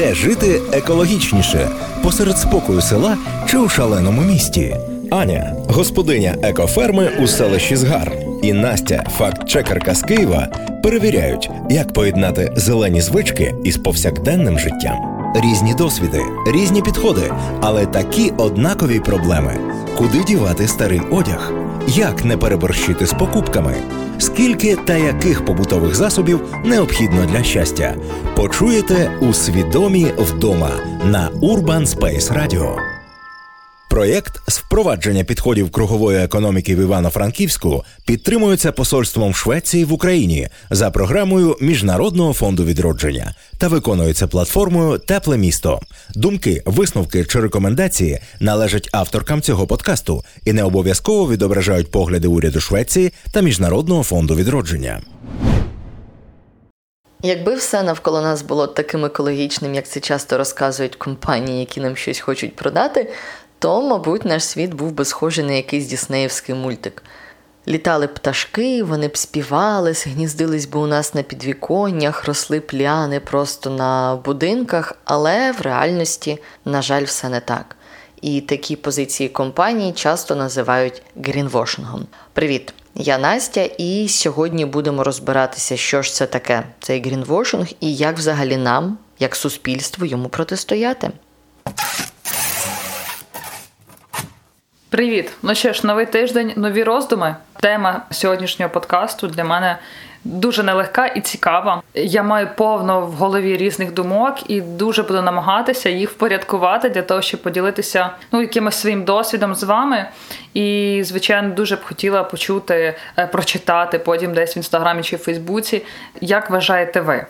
Де жити екологічніше? Посеред спокою села чи у шаленому місті? Аня, господиня екоферми у селищі Згар, і Настя, факт-чекерка з Києва, перевіряють, як поєднати зелені звички із повсякденним життям. Різні досвіди, різні підходи, але такі однакові проблеми: куди дівати старий одяг, як не переборщити з покупками, скільки та яких побутових засобів необхідно для щастя. Почуєте у свідомі вдома на Urban Space Radio. Проєкт з впровадження підходів кругової економіки в Івано-Франківську підтримується посольством Швеції в Україні за програмою Міжнародного фонду відродження та виконується платформою Тепле місто. Думки, висновки чи рекомендації належать авторкам цього подкасту і не обов'язково відображають погляди уряду Швеції та Міжнародного фонду відродження. Якби все навколо нас було таким екологічним, як це часто розказують компанії, які нам щось хочуть продати, то, мабуть, наш світ був би схожий на якийсь діснеївський мультик. Літали пташки, вони б співали, гніздились би у нас на підвіконнях, росли пляни просто на будинках, але в реальності, на жаль, все не так. І такі позиції компанії часто називають грінвошингом. Привіт, я Настя, і сьогодні будемо розбиратися, що ж це таке, цей грінвошинг, і як взагалі нам, як суспільству, йому протистояти. Привіт! Ну що ж, новий тиждень, нові роздуми. Тема сьогоднішнього подкасту для мене дуже нелегка і цікава. Я маю повно в голові різних думок і дуже буду намагатися їх впорядкувати для того, щоб поділитися ну якимось своїм досвідом з вами. І, звичайно, дуже б хотіла почути, е, прочитати потім десь в інстаграмі чи в Фейсбуці. Як вважаєте ви?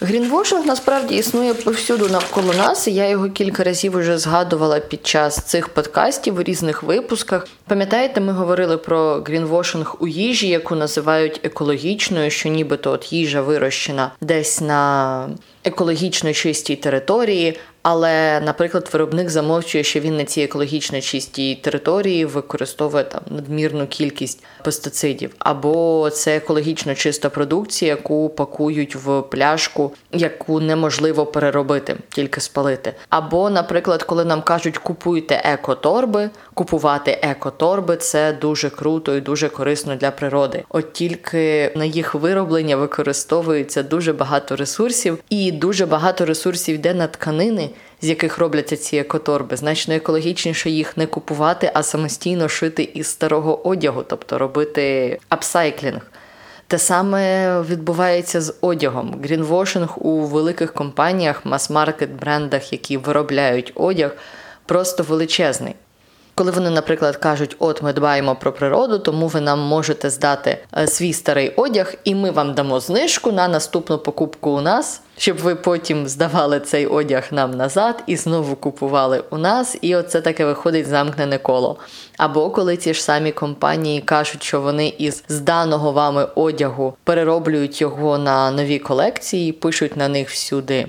Грінвошинг насправді існує повсюду навколо нас, я його кілька разів уже згадувала під час цих подкастів у різних випусках. Пам'ятаєте, ми говорили про грінвошинг у їжі, яку називають екологічною, що нібито от їжа вирощена десь на екологічно чистій території, але, наприклад, виробник замовчує, що він на цій екологічно чистій території використовує там надмірну кількість пестицидів, або це екологічно чиста продукція, яку пакують в пляшку, яку неможливо переробити, тільки спалити. Або, наприклад, коли нам кажуть, купуйте екоторби, купувати екоторби це дуже круто і дуже корисно для природи. От тільки на їх вироблення використовується дуже багато ресурсів, і дуже багато ресурсів йде на тканини з яких робляться ці екоторби, значно екологічніше їх не купувати, а самостійно шити із старого одягу, тобто робити апсайклінг. Те саме відбувається з одягом. Грінвошинг у великих компаніях, мас-маркет брендах, які виробляють одяг, просто величезний. Коли вони, наприклад, кажуть, от ми дбаємо про природу, тому ви нам можете здати е, свій старий одяг, і ми вам дамо знижку на наступну покупку у нас, щоб ви потім здавали цей одяг нам назад і знову купували у нас. І оце таке виходить замкнене коло. Або коли ті ж самі компанії кажуть, що вони із зданого вами одягу перероблюють його на нові колекції, пишуть на них всюди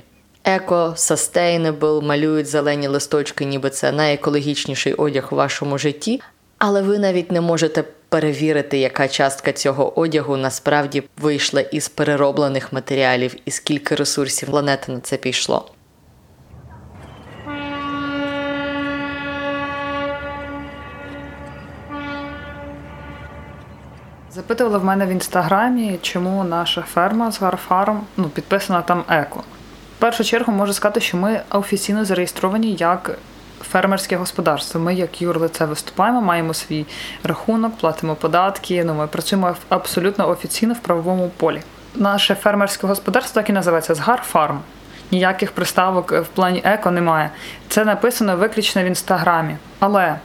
еко, sustainable, малюють зелені листочки, ніби це найекологічніший одяг у вашому житті, але ви навіть не можете перевірити, яка частка цього одягу насправді вийшла із перероблених матеріалів і скільки ресурсів планети на це пішло. Запитували в мене в інстаграмі, чому наша ферма з Гарфаром ну, підписана там еко. Першу чергу можу сказати, що ми офіційно зареєстровані як фермерське господарство. Ми, як юрлице, виступаємо, маємо свій рахунок, платимо податки. Ну, Ми працюємо абсолютно офіційно в правовому полі. Наше фермерське господарство так і називається Згар Фарм. Ніяких приставок в плані еко немає. Це написано виключно в інстаграмі. Але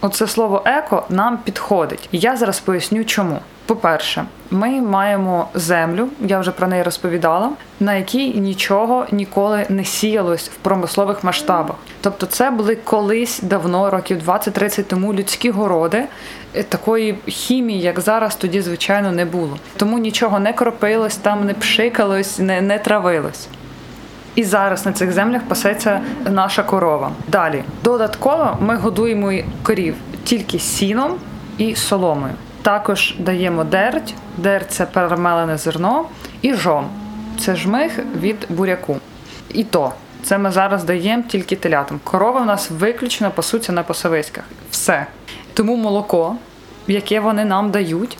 оце слово еко нам підходить. І я зараз поясню, чому. По-перше, ми маємо землю, я вже про неї розповідала, на якій нічого ніколи не сіялось в промислових масштабах. Тобто, це були колись давно, років 20-30 тому людські городи. Е, такої хімії, як зараз, тоді звичайно не було. Тому нічого не кропилось, там не пшикалось, не, не травилось. І зараз на цих землях пасеться наша корова. Далі додатково ми годуємо корів тільки сіном і соломою. Також даємо дерть, дерть це перемелене зерно, І жон це жмих від буряку. І то. Це ми зараз даємо тільки телятам. Корова в нас виключно пасуться на пасовиськах. Все. Тому молоко, яке вони нам дають,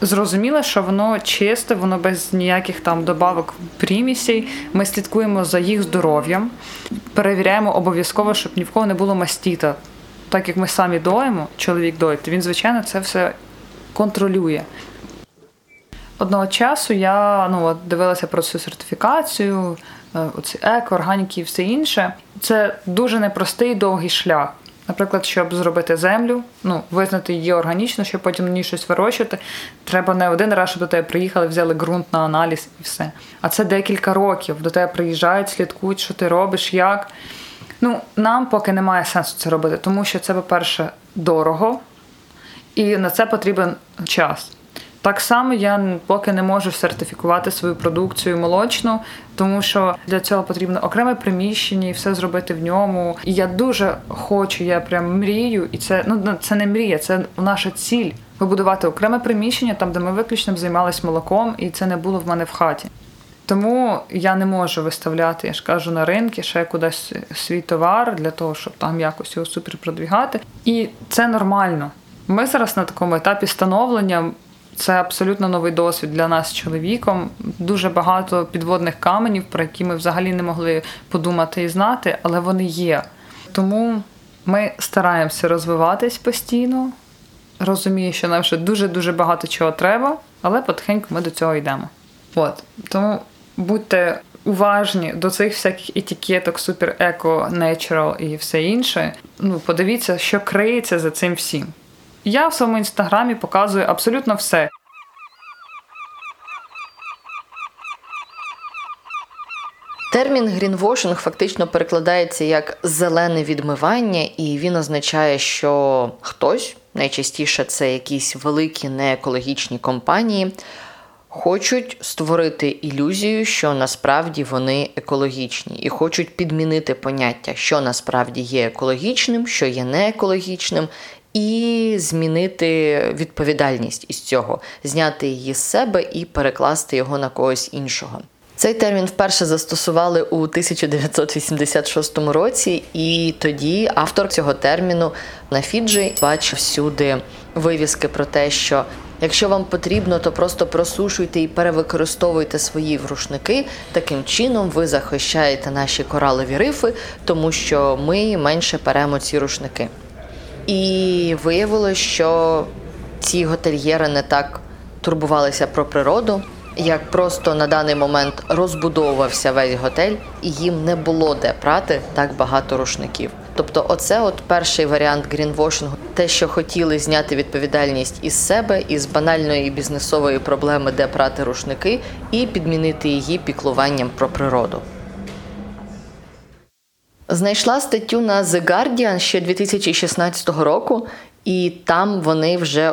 зрозуміло, що воно чисте, воно без ніяких там добавок примісей. Ми слідкуємо за їх здоров'ям, перевіряємо обов'язково, щоб ні в кого не було мастіта. Так як ми самі доїмо, чоловік доїть, він, звичайно, це все контролює. Одного часу я ну, от, дивилася про цю сертифікацію, е, оці еко, органіки і все інше. Це дуже непростий довгий шлях. Наприклад, щоб зробити землю, ну, визнати її органічно, щоб потім на ній щось вирощувати, треба не один раз, щоб до тебе приїхали, взяли ґрунт на аналіз і все. А це декілька років. До тебе приїжджають, слідкують, що ти робиш, як. Ну, нам поки немає сенсу це робити, тому що це, по-перше, дорого, і на це потрібен час. Так само я поки не можу сертифікувати свою продукцію молочну, тому що для цього потрібно окреме приміщення і все зробити в ньому. І я дуже хочу, я прям мрію, і це ну це не мрія, це наша ціль вибудувати окреме приміщення, там де ми виключно займалися молоком, і це не було в мене в хаті. Тому я не можу виставляти, я ж кажу, на ринки ще кудись свій товар для того, щоб там якось його супер продвігати. І це нормально. Ми зараз на такому етапі становлення. Це абсолютно новий досвід для нас чоловіком. Дуже багато підводних каменів, про які ми взагалі не могли подумати і знати, але вони є. Тому ми стараємося розвиватись постійно. Розумію, що нам ще дуже-дуже багато чого треба, але потихеньку ми до цього йдемо. От тому будьте уважні до цих всяких етикеток, супер еко, natural і все інше. Ну, подивіться, що криється за цим всім. Я в своєму інстаграмі показую абсолютно все. Термін грінвошинг фактично перекладається як зелене відмивання, і він означає, що хтось, найчастіше це якісь великі неекологічні компанії, хочуть створити ілюзію, що насправді вони екологічні, і хочуть підмінити поняття, що насправді є екологічним, що є неекологічним, і змінити відповідальність із цього, зняти її з себе і перекласти його на когось іншого. Цей термін вперше застосували у 1986 році, і тоді автор цього терміну на Фіджі бачив всюди вивіски про те, що якщо вам потрібно, то просто просушуйте і перевикористовуйте свої рушники. Таким чином ви захищаєте наші коралові рифи, тому що ми менше перемо ці рушники. І виявилося, що ці готельєри не так турбувалися про природу, як просто на даний момент розбудовувався весь готель, і їм не було де прати так багато рушників. Тобто, оце от перший варіант грінвошингу, те, що хотіли зняти відповідальність із себе, із банальної бізнесової проблеми, де прати рушники, і підмінити її піклуванням про природу. Знайшла статтю на The Guardian ще 2016 року, і там вони вже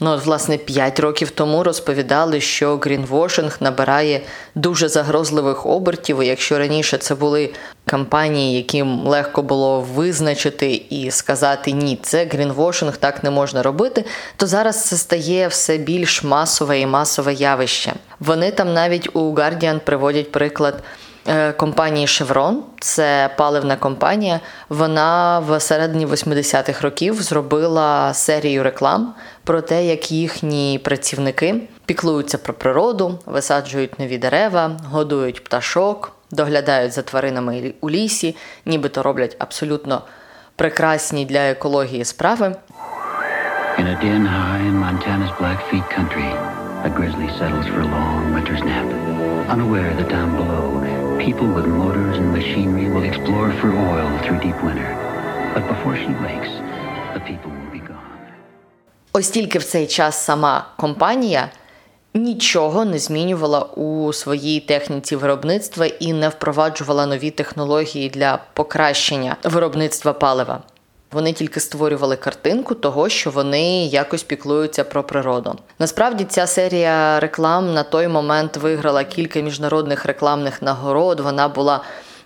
ну, власне 5 років тому розповідали, що грінвошинг набирає дуже загрозливих обертів. І Якщо раніше це були кампанії, яким легко було визначити і сказати ні, це грінвошинг, так не можна робити, то зараз це стає все більш масове і масове явище. Вони там навіть у Guardian приводять приклад. Е, компанії Chevron, це паливна компанія. Вона в середині 80-х років зробила серію реклам про те, як їхні працівники піклуються про природу, висаджують нові дерева, годують пташок, доглядають за тваринами у лісі, нібито роблять абсолютно прекрасні для екології справи. In a den high in Montana's Blackfeet country, a grizzly settles for a long winter's nap, unaware that down below people with motors and machinery will explore for oil through deep winter. But before she wakes, the people will be gone. Ось тільки в цей час сама компанія нічого не змінювала у своїй техніці виробництва і не впроваджувала нові технології для покращення виробництва палива. Вони тільки створювали картинку того, що вони якось піклуються про природу. Насправді ця серія реклам на той момент виграла кілька міжнародних рекламних нагород. Вона була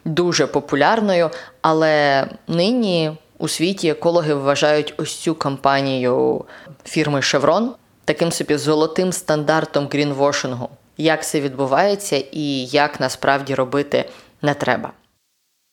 дуже популярною, але нині у світі екологи вважають ось цю кампанію фірми Chevron таким собі золотим стандартом грінвошингу. як це відбувається і як насправді робити не треба.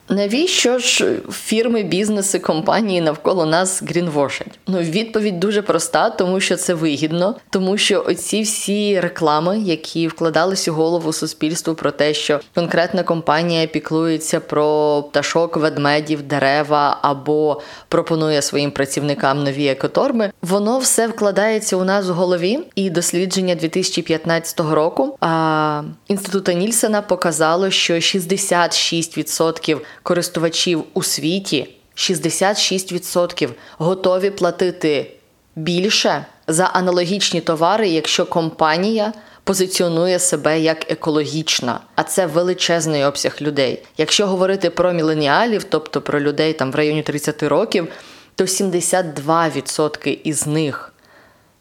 Навіщо ж фірми, бізнеси, компанії навколо нас грінвошать? Ну, відповідь дуже проста, тому що це вигідно, тому що оці всі реклами, які вкладались у голову суспільству про те, що конкретна компанія піклується про пташок, ведмедів, дерева або пропонує своїм працівникам нові екоторми, воно все вкладається у нас в голові. І дослідження 2015 року а, інститута Нільсена показало, що 66% користувачів у світі 66% готові платити більше за аналогічні товари, якщо компанія позиціонує себе як екологічна, а це величезний обсяг людей. Якщо говорити про міленіалів, тобто про людей там в районі 30 років, то 72% із них,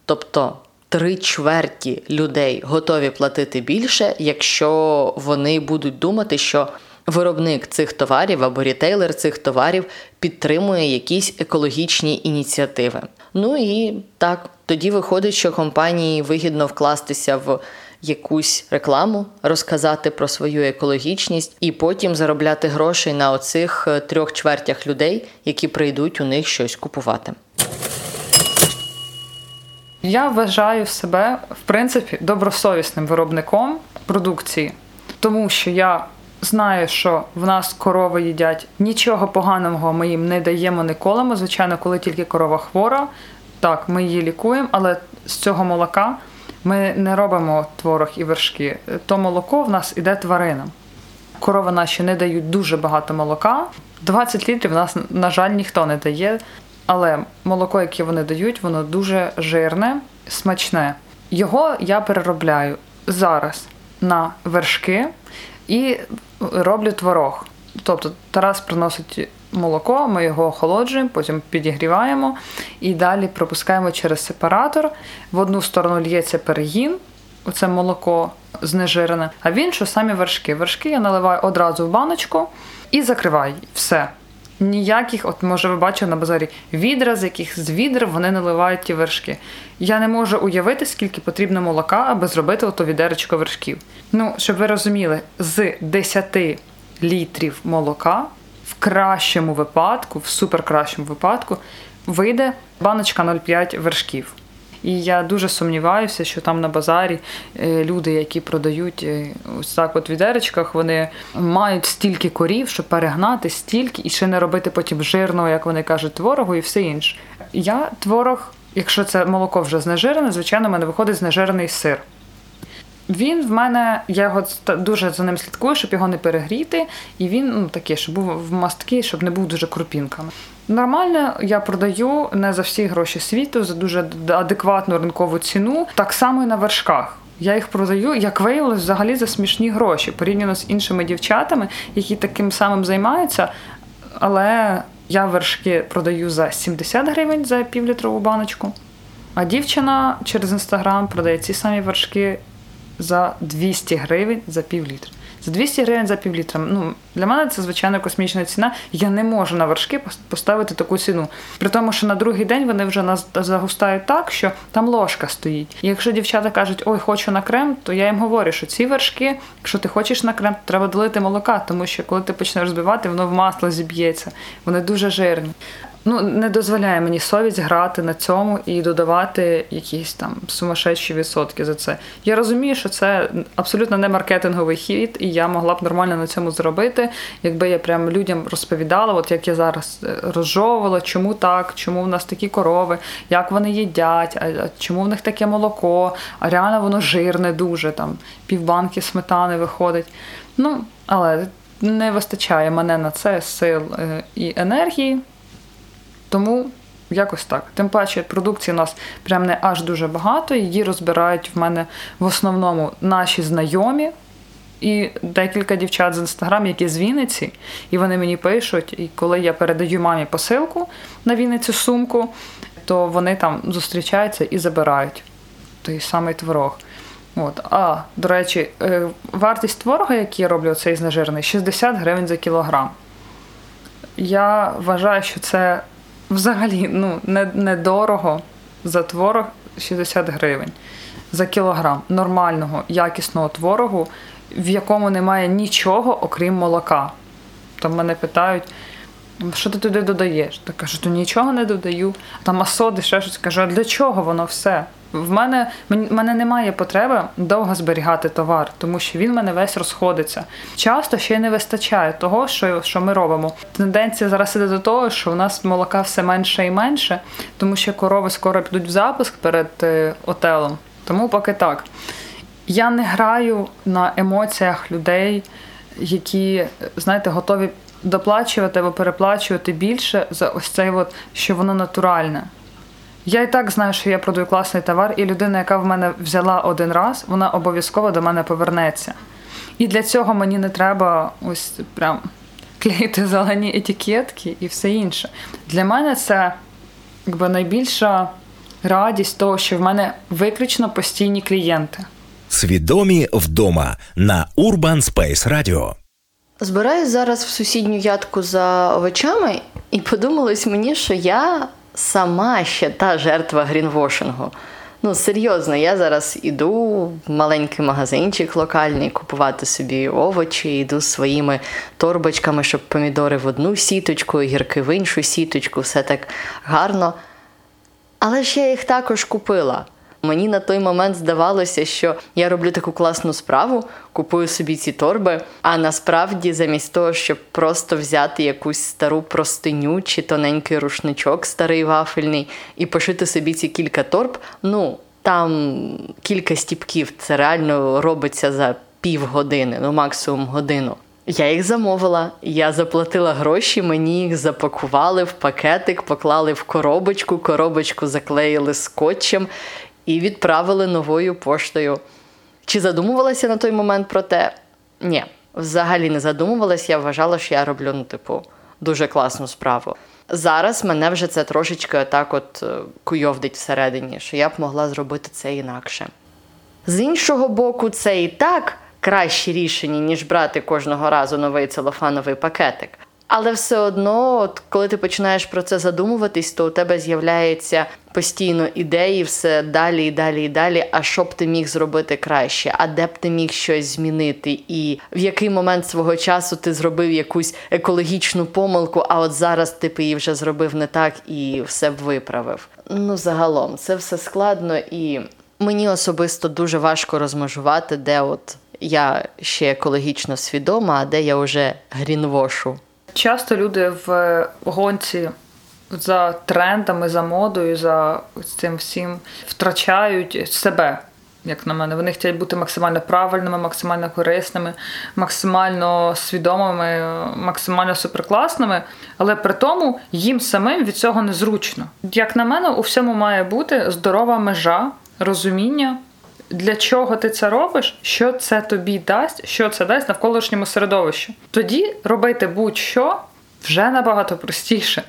тобто три чверті людей, готові платити більше, якщо вони будуть думати, що виробник цих товарів або рітейлер цих товарів підтримує якісь екологічні ініціативи. Ну і так, тоді виходить, що компанії вигідно вкластися в якусь рекламу, розказати про свою екологічність і потім заробляти грошей на оцих е, трьох чвертях людей, які прийдуть у них щось купувати. Я вважаю себе в принципі добросовісним виробником продукції, тому що я знаю, що в нас корови їдять нічого поганого ми їм не даємо, не колемо. Звичайно, коли тільки корова хвора, так, ми її лікуємо, але з цього молока ми не робимо творог і вершки. То молоко в нас іде тваринам. Корови наші не дають дуже багато молока. 20 літрів в нас, на жаль, ніхто не дає. Але молоко, яке вони дають, воно дуже жирне, смачне. Його я переробляю зараз на вершки і роблю творог. Тобто Тарас приносить молоко, ми його охолоджуємо, потім підігріваємо і далі пропускаємо через сепаратор. В одну сторону лється перегін, оце молоко знежирене, а в іншу самі вершки. Вершки я наливаю одразу в баночку і закриваю все. Ніяких, от може ви бачили на базарі відра, з яких з відра вони наливають ті вершки. Я не можу уявити, скільки потрібно молока, аби зробити ото відеречко вершків. Ну, щоб ви розуміли, з 10 літрів молока в кращому випадку, в суперкращому випадку, вийде баночка 0,5 вершків. І я дуже сумніваюся, що там на базарі е, люди, які продають е, ось так от відеречках, вони мають стільки корів, щоб перегнати стільки і ще не робити потім жирного, як вони кажуть, творогу і все інше. Я творог, якщо це молоко вже знежирене, звичайно, в мене виходить знежирений сир. Він в мене, я його дуже за ним слідкую, щоб його не перегріти. І він ну, такий, щоб був в мастки, щоб не був дуже крупінками. Нормально я продаю не за всі гроші світу, за дуже адекватну ринкову ціну, так само і на вершках. Я їх продаю, як виявилось, взагалі за смішні гроші порівняно з іншими дівчатами, які таким самим займаються. Але я вершки продаю за 70 гривень за півлітрову баночку. А дівчина через інстаграм продає ці самі вершки за 200 гривень за пів літра. За 200 гривень за пів літра. Ну, Для мене це звичайно космічна ціна. Я не можу на вершки поставити таку ціну. При тому, що на другий день вони вже нас загустають так, що там ложка стоїть. І якщо дівчата кажуть, ой, хочу на крем, то я їм говорю, що ці вершки, якщо ти хочеш на крем, то треба долити молока, тому що коли ти почнеш розбивати, воно в масло зіб'ється. Вони дуже жирні ну, не дозволяє мені совість грати на цьому і додавати якісь там сумасшедші відсотки за це. Я розумію, що це абсолютно не маркетинговий хід, і я могла б нормально на цьому зробити, якби я прям людям розповідала, от як я зараз е, розжовувала, чому так, чому в нас такі корови, як вони їдять, а чому в них таке молоко, а реально воно жирне дуже, там півбанки сметани виходить. Ну, але не вистачає мене на це сил е, і енергії. Тому якось так. Тим паче продукції у нас прям не аж дуже багато. Її розбирають в мене в основному наші знайомі. І декілька дівчат з інстаграм, які з Вінниці, і вони мені пишуть, і коли я передаю мамі посилку на Вінницю сумку, то вони там зустрічаються і забирають той самий творог. От. А, до речі, е, вартість творога, який я роблю, цей знежирений, 60 гривень за кілограм. Я вважаю, що це взагалі ну, недорого за творог 60 гривень. за кілограм нормального якісного творогу, в якому немає нічого, окрім молока. Там мене питають, що ти туди додаєш? Та кажу, то нічого не додаю. Там асоди, ще щось кажу, а для чого воно все? В мене в мене немає потреби довго зберігати товар, тому що він в мене весь розходиться. Часто ще не вистачає того, що що ми робимо. Тенденція зараз іде до того, що в нас молока все менше і менше, тому що корови скоро підуть в запуск перед е, отелом. Тому поки так. Я не граю на емоціях людей, які, знаєте, готові доплачувати або переплачувати більше за ось цей, от, що воно натуральне. Я і так знаю, що я продаю класний товар, і людина, яка в мене взяла один раз, вона обов'язково до мене повернеться. І для цього мені не треба ось прям клеїти зелені етикетки і все інше. Для мене це якби найбільша радість того, що в мене виключно постійні клієнти. Свідомі вдома на Urban Space Radio. Збираюсь зараз в сусідню ядку за овочами, і подумалось мені, що я сама ще та жертва грінвошингу. Ну, серйозно, я зараз іду в маленький магазинчик локальний купувати собі овочі, йду своїми торбочками, щоб помідори в одну сіточку, гірки в іншу сіточку, все так гарно. Але ж я їх також купила. Мені на той момент здавалося, що я роблю таку класну справу, купую собі ці торби. А насправді, замість того, щоб просто взяти якусь стару простиню чи тоненький рушничок, старий вафельний, і пошити собі ці кілька торб, ну там кілька стіпків. Це реально робиться за півгодини, ну максимум годину. Я їх замовила, я заплатила гроші, мені їх запакували в пакетик, поклали в коробочку, коробочку заклеїли скотчем і відправили новою поштою. Чи задумувалася на той момент про те? Ні, взагалі не задумувалася. Я вважала, що я роблю, ну, типу, дуже класну справу. Зараз мене вже це трошечки отак от е, куйовдить всередині, що я б могла зробити це інакше. З іншого боку, це і так краще рішення, ніж брати кожного разу новий целофановий пакетик. Але все одно, от коли ти починаєш про це задумуватись, то у тебе з'являється постійно ідеї, все далі і далі і далі. А що б ти міг зробити краще? А де б ти міг щось змінити? І в який момент свого часу ти зробив якусь екологічну помилку, а от зараз ти б її вже зробив не так і все б виправив. Ну, загалом, це все складно і мені особисто дуже важко розмежувати, де от я ще екологічно свідома, а де я вже грінвошу. Часто люди в гонці за трендами, за модою, за цим всім втрачають себе. Як на мене, вони хочуть бути максимально правильними, максимально корисними, максимально свідомими, максимально суперкласними, але при тому їм самим від цього незручно. Як на мене, у всьому має бути здорова межа, розуміння, для чого ти це робиш, що це тобі дасть, що це дасть навколишньому середовищу. Тоді робити будь-що вже набагато простіше.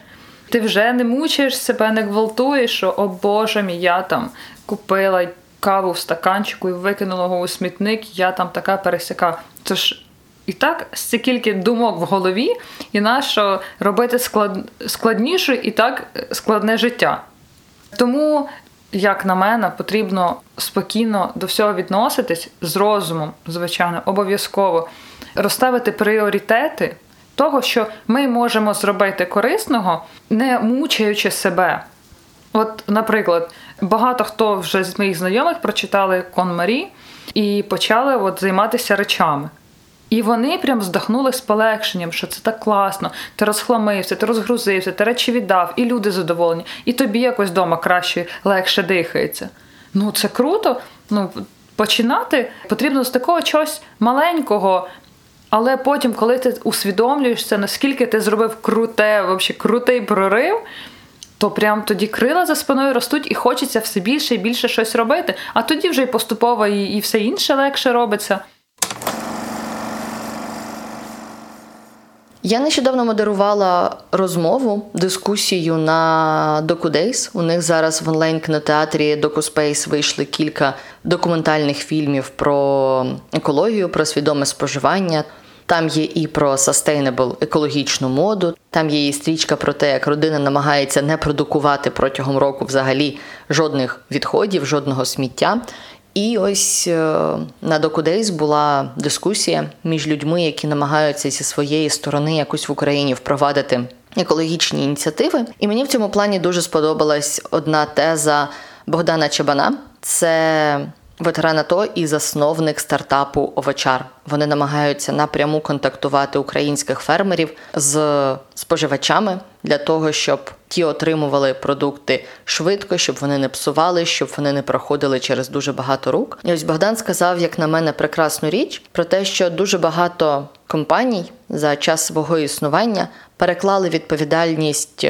Ти вже не мучаєш себе, не гвалтуєш, що о Боже мій, я там купила каву в стаканчику і викинула його у смітник, я там така пересяка. Це ж і так стільки думок в голові, і нащо робити склад... складніше і так складне життя. Тому як на мене, потрібно спокійно до всього відноситись з розумом, звичайно, обов'язково розставити пріоритети того, що ми можемо зробити корисного, не мучаючи себе. От, наприклад, багато хто вже з моїх знайомих прочитали Кон Марі і почали от займатися речами. І вони прям вздохнули з полегшенням, що це так класно. Ти розхламився, ти розгрузився, ти речі віддав, і люди задоволені, і тобі якось вдома краще, легше дихається. Ну, це круто. Ну, Починати потрібно з такого чогось маленького. Але потім, коли ти усвідомлюєшся, наскільки ти зробив круте, взагалі крутий прорив, то прям тоді крила за спиною ростуть і хочеться все більше і більше щось робити. А тоді вже і поступово і, і все інше легше робиться. Я нещодавно модерувала розмову, дискусію на DocuDays. У них зараз в онлайн-кінотеатрі DocuSpace вийшли кілька документальних фільмів про екологію, про свідоме споживання. Там є і про sustainable екологічну моду, там є і стрічка про те, як родина намагається не продукувати протягом року взагалі жодних відходів, жодного сміття. І ось е, на Докудейс була дискусія між людьми, які намагаються зі своєї сторони якось в Україні впровадити екологічні ініціативи. І мені в цьому плані дуже сподобалась одна теза Богдана Чебана. Це ветеран АТО і засновник стартапу Овочар. Вони намагаються напряму контактувати українських фермерів з споживачами для того, щоб ті отримували продукти швидко, щоб вони не псували, щоб вони не проходили через дуже багато рук. І ось Богдан сказав, як на мене, прекрасну річ про те, що дуже багато компаній за час свого існування переклали відповідальність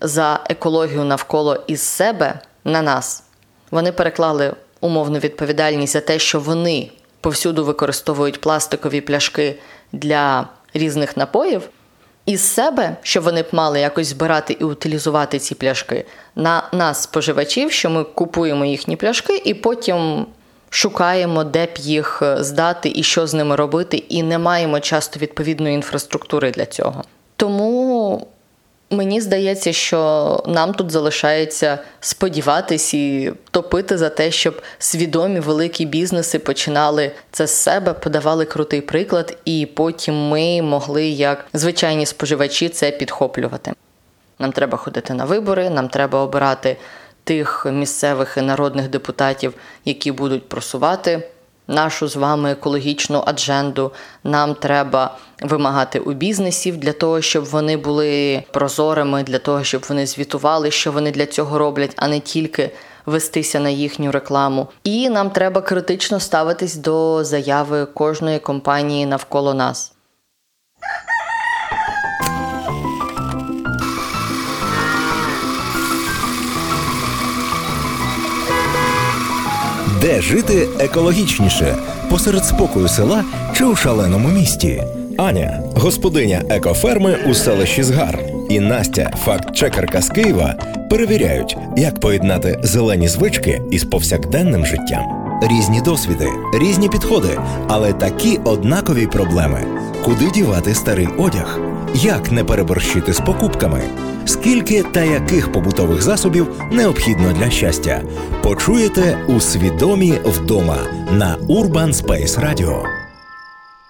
за екологію навколо із себе на нас. Вони переклали умовну відповідальність за те, що вони повсюду використовують пластикові пляшки для різних напоїв, із себе, що вони б мали якось збирати і утилізувати ці пляшки, на нас, споживачів, що ми купуємо їхні пляшки і потім. Шукаємо, де б їх здати і що з ними робити, і не маємо часто відповідної інфраструктури для цього. Мені здається, що нам тут залишається сподіватись і топити за те, щоб свідомі великі бізнеси починали це з себе, подавали крутий приклад, і потім ми могли, як звичайні споживачі, це підхоплювати. Нам треба ходити на вибори, нам треба обирати тих місцевих і народних депутатів, які будуть просувати нашу з вами екологічну адженду. Нам треба вимагати у бізнесів для того, щоб вони були прозорими, для того, щоб вони звітували, що вони для цього роблять, а не тільки вестися на їхню рекламу. І нам треба критично ставитись до заяви кожної компанії навколо нас. Де жити екологічніше. Посеред спокою села чи у шаленому місті? Аня, господиня екоферми у селищі Згар, і Настя, факт-чекерка з Києва, перевіряють, як поєднати зелені звички із повсякденним життям. Різні досвіди, різні підходи, але такі однакові проблеми: куди дівати старий одяг, як не переборщити з покупками скільки та яких побутових засобів необхідно для щастя. Почуєте у свідомі вдома на Urban Space Radio.